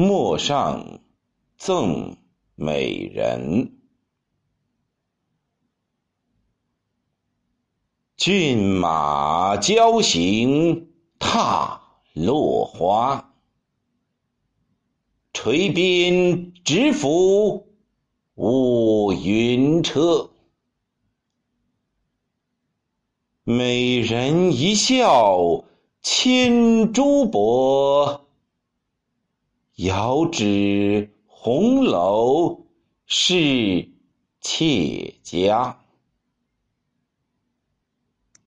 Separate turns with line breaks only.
陌上赠美人。骏马交行踏落花，垂鞭直拂乌云车。美人一笑千珠箔，遥指红楼是妾家。